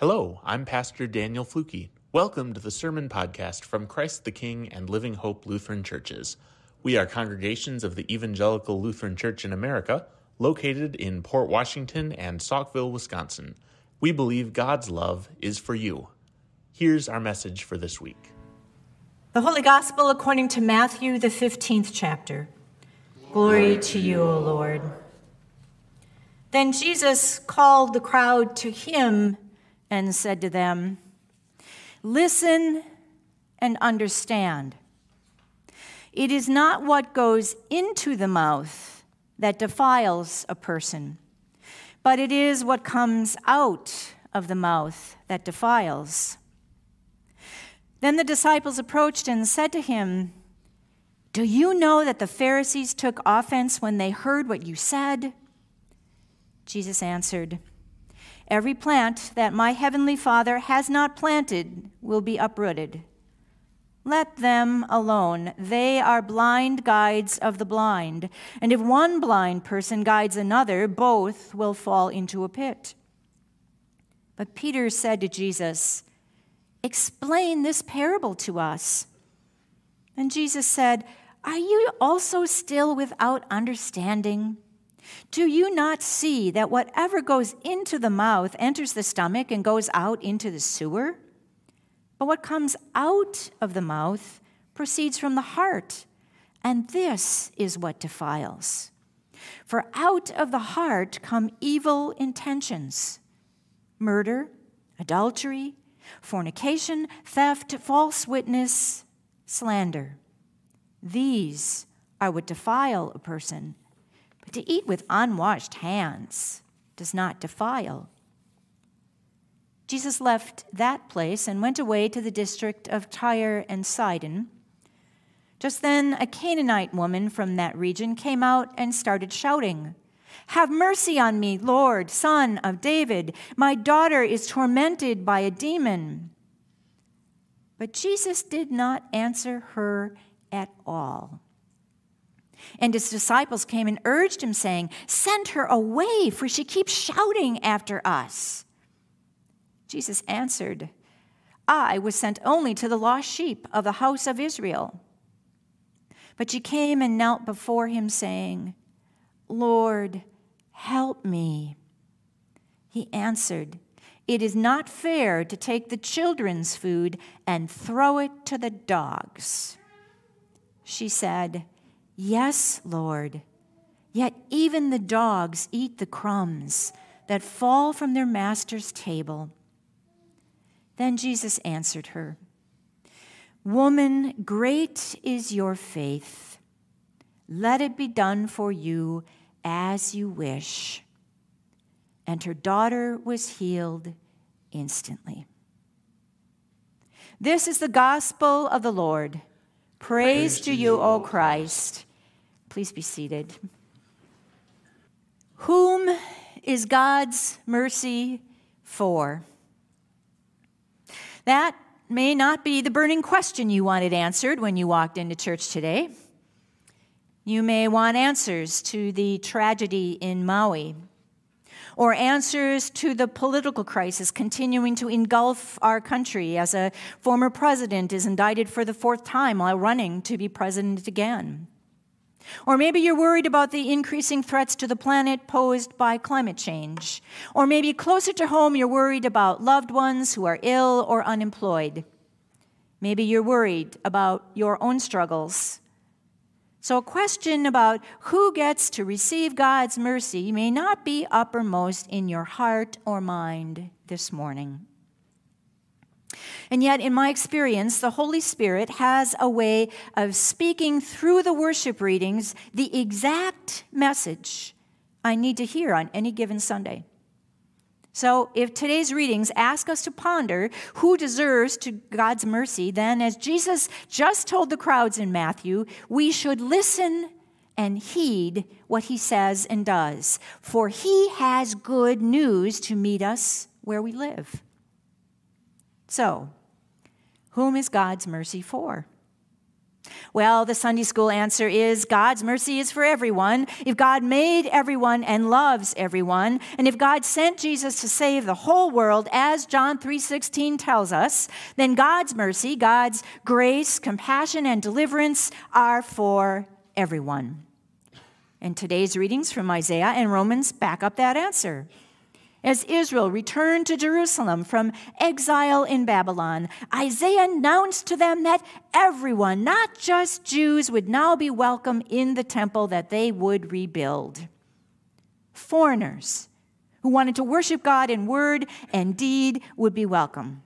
Hello, I'm Pastor Daniel Fluke. Welcome to the Sermon Podcast from Christ the King and Living Hope Lutheran Churches. We are congregations of the Evangelical Lutheran Church in America, located in Port Washington and Saukville, Wisconsin. We believe God's love is for you. Here's our message for this week. The Holy Gospel according to Matthew, the 15th chapter. Glory to you, O Lord. Then Jesus called the crowd to him and said to them, Listen and understand. It is not what goes into the mouth that defiles a person, but it is what comes out of the mouth that defiles. Then the disciples approached and said to him, Do you know that the Pharisees took offense when they heard what you said? Jesus answered, Every plant that my heavenly Father has not planted will be uprooted. Let them alone. They are blind guides of the blind. And if one blind person guides another, both will fall into a pit. But Peter said to Jesus, Explain this parable to us. And Jesus said, Are you also still without understanding? Do you not see that whatever goes into the mouth enters the stomach and goes out into the sewer? But what comes out of the mouth proceeds from the heart, and this is what defiles. For out of the heart come evil intentions murder, adultery, fornication, theft, false witness, slander. These are what defile a person but to eat with unwashed hands does not defile. Jesus left that place and went away to the district of Tyre and Sidon. Just then, a Canaanite woman from that region came out and started shouting, Have mercy on me, Lord, son of David. My daughter is tormented by a demon. But Jesus did not answer her at all. And his disciples came and urged him, saying, Send her away, for she keeps shouting after us. Jesus answered, I was sent only to the lost sheep of the house of Israel. But she came and knelt before him, saying, Lord, help me. He answered, It is not fair to take the children's food and throw it to the dogs. She said, Yes, Lord. Yet even the dogs eat the crumbs that fall from their master's table. Then Jesus answered her Woman, great is your faith. Let it be done for you as you wish. And her daughter was healed instantly. This is the gospel of the Lord. Praise, Praise to you, O Christ. Please be seated. Whom is God's mercy for? That may not be the burning question you wanted answered when you walked into church today. You may want answers to the tragedy in Maui, or answers to the political crisis continuing to engulf our country as a former president is indicted for the fourth time while running to be president again. Or maybe you're worried about the increasing threats to the planet posed by climate change. Or maybe closer to home, you're worried about loved ones who are ill or unemployed. Maybe you're worried about your own struggles. So, a question about who gets to receive God's mercy may not be uppermost in your heart or mind this morning. And yet, in my experience, the Holy Spirit has a way of speaking through the worship readings the exact message I need to hear on any given Sunday. So, if today's readings ask us to ponder who deserves to God's mercy, then as Jesus just told the crowds in Matthew, we should listen and heed what he says and does, for he has good news to meet us where we live. So, whom is God's mercy for? Well, the Sunday school answer is God's mercy is for everyone. If God made everyone and loves everyone, and if God sent Jesus to save the whole world as John 3:16 tells us, then God's mercy, God's grace, compassion and deliverance are for everyone. And today's readings from Isaiah and Romans back up that answer. As Israel returned to Jerusalem from exile in Babylon, Isaiah announced to them that everyone, not just Jews, would now be welcome in the temple that they would rebuild. Foreigners who wanted to worship God in word and deed would be welcome.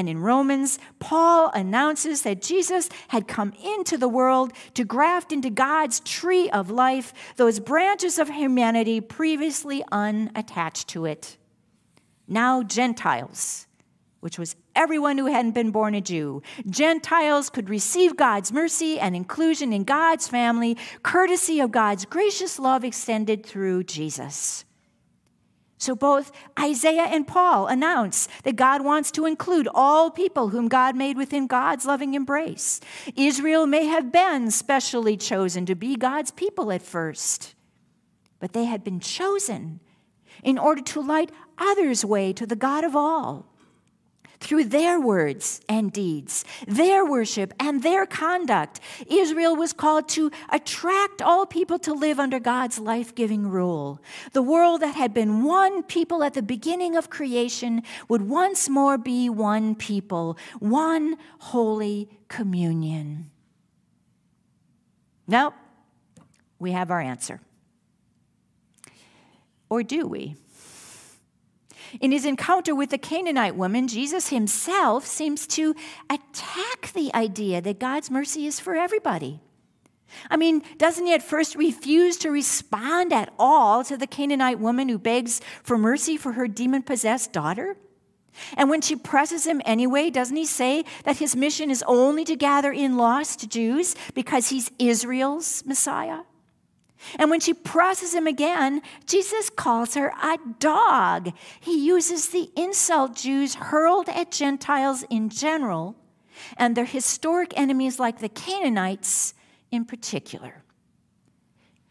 And in Romans, Paul announces that Jesus had come into the world to graft into God's tree of life those branches of humanity previously unattached to it. Now, Gentiles, which was everyone who hadn't been born a Jew, Gentiles could receive God's mercy and inclusion in God's family, courtesy of God's gracious love extended through Jesus. So both Isaiah and Paul announce that God wants to include all people whom God made within God's loving embrace. Israel may have been specially chosen to be God's people at first, but they had been chosen in order to light others' way to the God of all through their words and deeds, their worship and their conduct, Israel was called to attract all people to live under God's life giving rule. The world that had been one people at the beginning of creation would once more be one people, one holy communion. Now, we have our answer. Or do we? In his encounter with the Canaanite woman, Jesus himself seems to attack the idea that God's mercy is for everybody. I mean, doesn't he at first refuse to respond at all to the Canaanite woman who begs for mercy for her demon possessed daughter? And when she presses him anyway, doesn't he say that his mission is only to gather in lost Jews because he's Israel's Messiah? And when she presses him again, Jesus calls her a dog. He uses the insult Jews hurled at Gentiles in general and their historic enemies like the Canaanites in particular.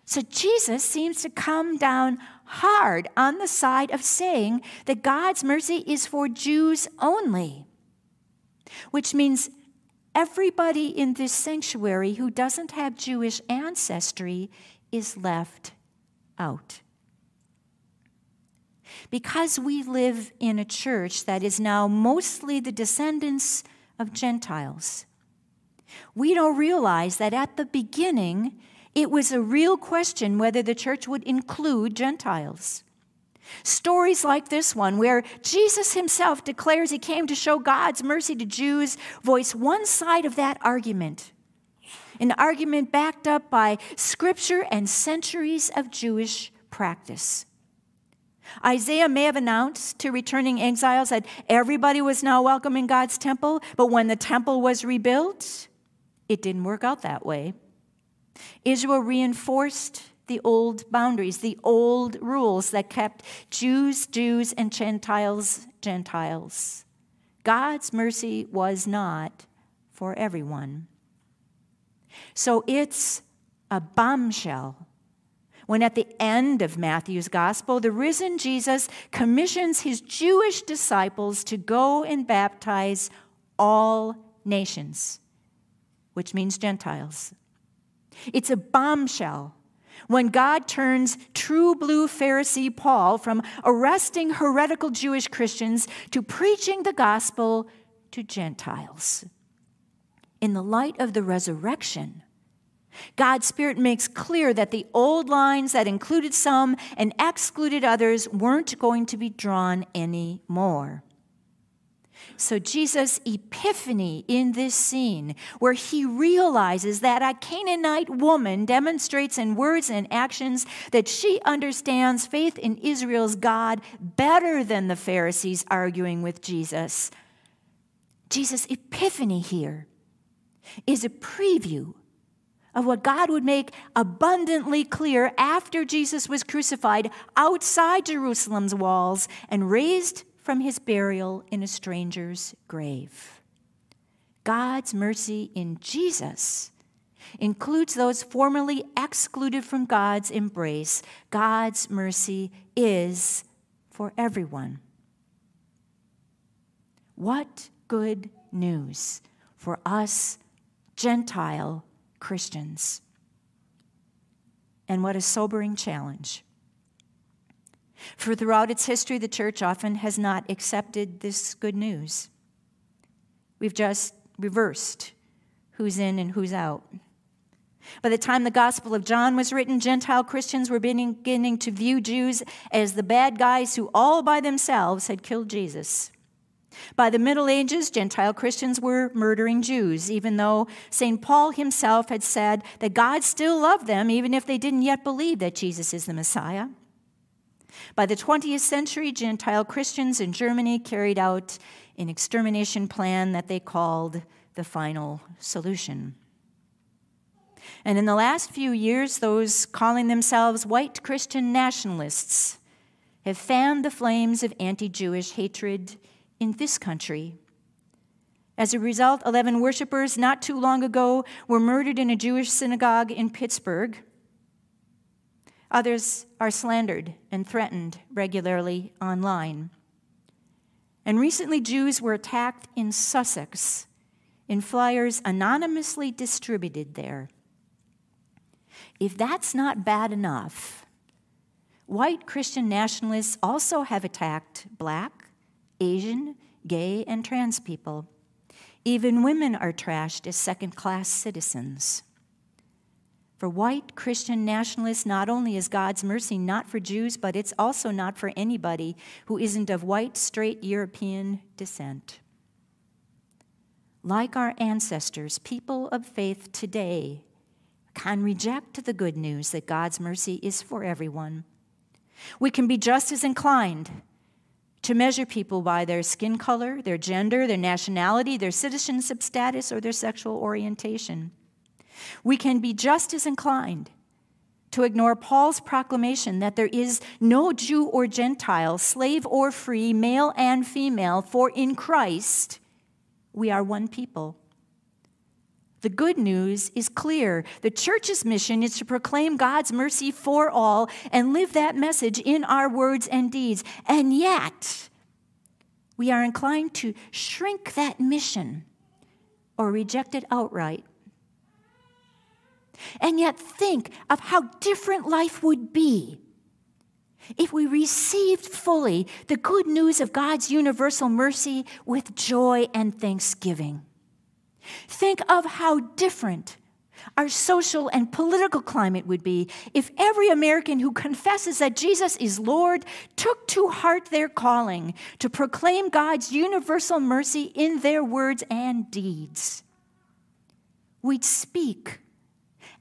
So Jesus seems to come down hard on the side of saying that God's mercy is for Jews only, which means everybody in this sanctuary who doesn't have Jewish ancestry is left out. Because we live in a church that is now mostly the descendants of Gentiles, we don't realize that at the beginning it was a real question whether the church would include Gentiles. Stories like this one, where Jesus himself declares he came to show God's mercy to Jews, voice one side of that argument an argument backed up by scripture and centuries of Jewish practice. Isaiah may have announced to returning exiles that everybody was now welcome in God's temple, but when the temple was rebuilt, it didn't work out that way. Israel reinforced the old boundaries, the old rules that kept Jews, Jews, and Gentiles, Gentiles. God's mercy was not for everyone. So it's a bombshell. When at the end of Matthew's gospel, the risen Jesus commissions his Jewish disciples to go and baptize all nations, which means Gentiles. It's a bombshell. When God turns true blue Pharisee Paul from arresting heretical Jewish Christians to preaching the gospel to Gentiles in the light of the resurrection, God's Spirit makes clear that the old lines that included some and excluded others weren't going to be drawn anymore. So, Jesus' epiphany in this scene, where he realizes that a Canaanite woman demonstrates in words and actions that she understands faith in Israel's God better than the Pharisees arguing with Jesus. Jesus' epiphany here is a preview of what God would make abundantly clear after Jesus was crucified outside Jerusalem's walls and raised from his burial in a stranger's grave. God's mercy in Jesus includes those formerly excluded from God's embrace. God's mercy is for everyone. What good news for us Gentile Christians. And what a sobering challenge. For throughout its history, the church often has not accepted this good news. We've just reversed who's in and who's out. By the time the Gospel of John was written, Gentile Christians were beginning to view Jews as the bad guys who all by themselves had killed Jesus. By the Middle Ages, Gentile Christians were murdering Jews, even though St. Paul himself had said that God still loved them, even if they didn't yet believe that Jesus is the Messiah. By the 20th century, Gentile Christians in Germany carried out an extermination plan that they called the final solution. And in the last few years, those calling themselves white Christian nationalists have fanned the flames of anti Jewish hatred in this country. As a result, 11 worshippers not too long ago were murdered in a Jewish synagogue in Pittsburgh. Others are slandered and threatened regularly online. And recently, Jews were attacked in Sussex in flyers anonymously distributed there. If that's not bad enough, white Christian nationalists also have attacked black, Asian, gay, and trans people. Even women are trashed as second class citizens. For white Christian nationalists, not only is God's mercy not for Jews, but it's also not for anybody who isn't of white, straight European descent. Like our ancestors, people of faith today can reject the good news that God's mercy is for everyone. We can be just as inclined to measure people by their skin color, their gender, their nationality, their citizenship status, or their sexual orientation. We can be just as inclined to ignore Paul's proclamation that there is no Jew or Gentile, slave or free, male and female, for in Christ we are one people. The good news is clear. The church's mission is to proclaim God's mercy for all and live that message in our words and deeds. And yet, we are inclined to shrink that mission or reject it outright. And yet, think of how different life would be if we received fully the good news of God's universal mercy with joy and thanksgiving. Think of how different our social and political climate would be if every American who confesses that Jesus is Lord took to heart their calling to proclaim God's universal mercy in their words and deeds. We'd speak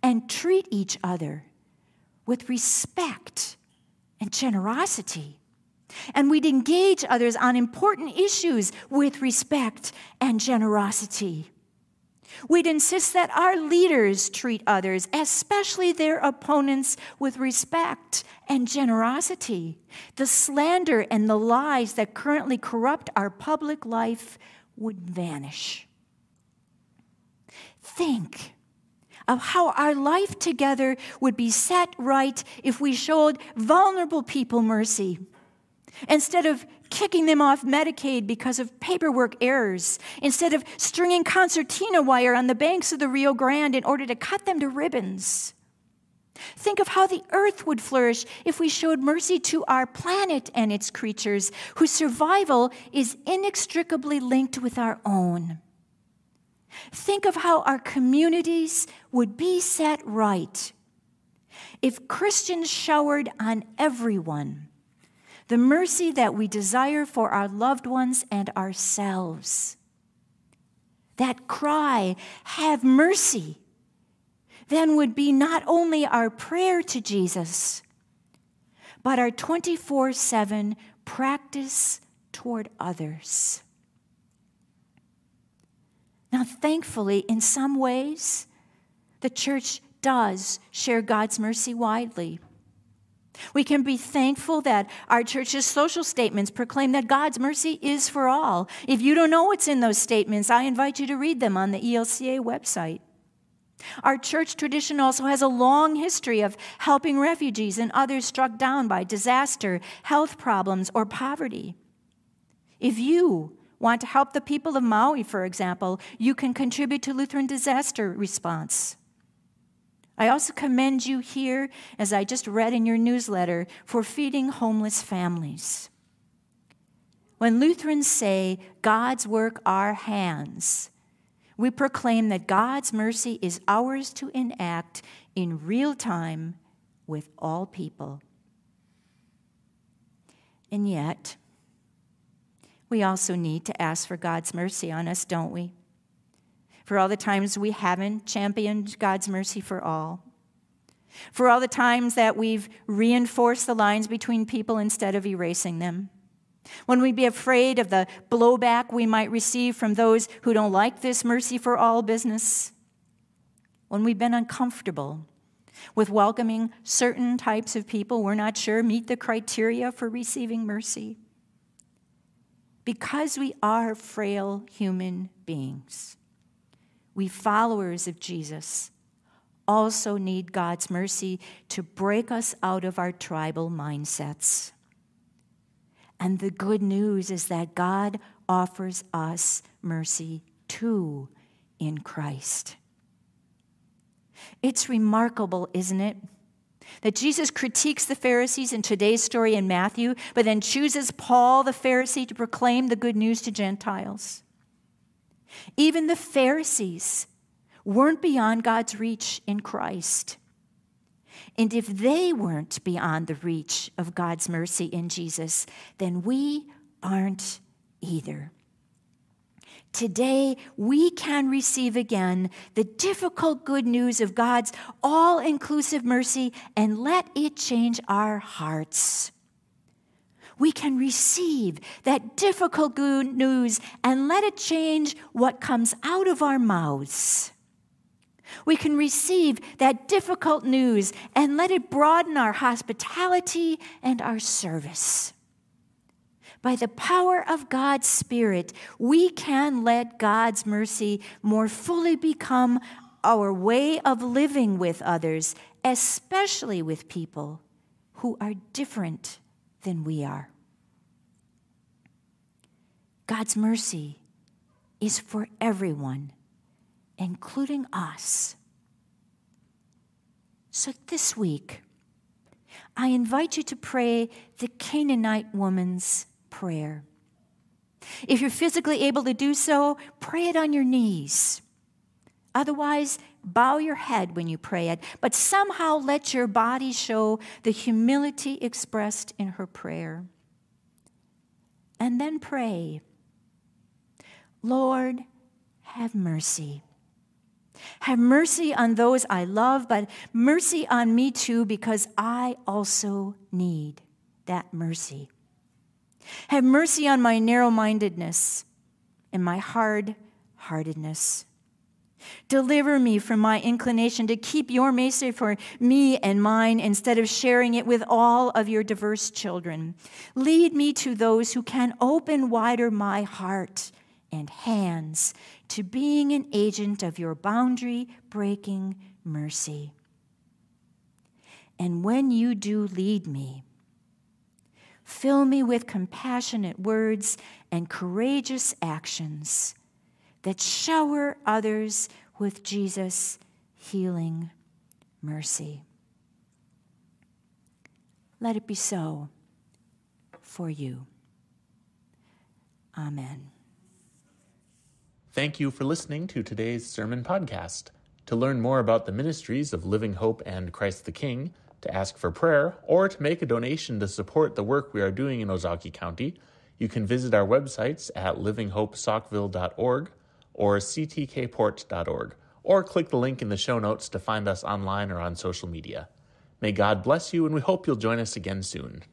and treat each other with respect and generosity. And we'd engage others on important issues with respect and generosity. We'd insist that our leaders treat others, especially their opponents, with respect and generosity. The slander and the lies that currently corrupt our public life would vanish. Think of how our life together would be set right if we showed vulnerable people mercy Instead of kicking them off Medicaid because of paperwork errors, instead of stringing concertina wire on the banks of the Rio Grande in order to cut them to ribbons. Think of how the earth would flourish if we showed mercy to our planet and its creatures, whose survival is inextricably linked with our own. Think of how our communities would be set right if Christians showered on everyone the mercy that we desire for our loved ones and ourselves. That cry, have mercy, then would be not only our prayer to Jesus, but our 24 7 practice toward others. Now, thankfully, in some ways, the church does share God's mercy widely. We can be thankful that our church's social statements proclaim that God's mercy is for all. If you don't know what's in those statements, I invite you to read them on the ELCA website. Our church tradition also has a long history of helping refugees and others struck down by disaster, health problems, or poverty. If you want to help the people of Maui, for example, you can contribute to Lutheran disaster response. I also commend you here, as I just read in your newsletter, for feeding homeless families. When Lutherans say God's work our hands, we proclaim that God's mercy is ours to enact in real time with all people. And yet, we also need to ask for God's mercy on us, don't we? For all the times we haven't championed God's mercy for all. For all the times that we've reinforced the lines between people instead of erasing them. When we'd be afraid of the blowback we might receive from those who don't like this mercy for all business. When we've been uncomfortable with welcoming certain types of people we're not sure meet the criteria for receiving mercy. Because we are frail human beings we followers of Jesus also need God's mercy to break us out of our tribal mindsets. And the good news is that God offers us mercy too in Christ. It's remarkable, isn't it? That Jesus critiques the Pharisees in today's story in Matthew, but then chooses Paul the Pharisee to proclaim the good news to Gentiles. Even the Pharisees weren't beyond God's reach in Christ. And if they weren't beyond the reach of God's mercy in Jesus, then we aren't either. Today, we can receive again the difficult good news of God's all inclusive mercy and let it change our hearts we can receive that difficult good news and let it change what comes out of our mouths. We can receive that difficult news and let it broaden our hospitality and our service. By the power of God's Spirit, we can let God's mercy more fully become our way of living with others, especially with people who are different than we are. God's mercy is for everyone, including us. So this week, I invite you to pray the Canaanite woman's prayer. If you're physically able to do so, pray it on your knees. Otherwise, bow your head when you pray it, but somehow let your body show the humility expressed in her prayer. And then pray, Lord, have mercy. Have mercy on those I love, but mercy on me too, because I also need that mercy. Have mercy on my narrow mindedness and my hard heartedness. Deliver me from my inclination to keep your mercy for me and mine instead of sharing it with all of your diverse children. Lead me to those who can open wider my heart and hands to being an agent of your boundary breaking mercy. And when you do lead me, fill me with compassionate words and courageous actions that shower others with Jesus' healing mercy. Let it be so for you. Amen. Thank you for listening to today's sermon podcast. To learn more about the ministries of Living Hope and Christ the King, to ask for prayer, or to make a donation to support the work we are doing in Ozaukee County, you can visit our websites at livinghopesaukville.org or ctkport.org, or click the link in the show notes to find us online or on social media. May God bless you, and we hope you'll join us again soon.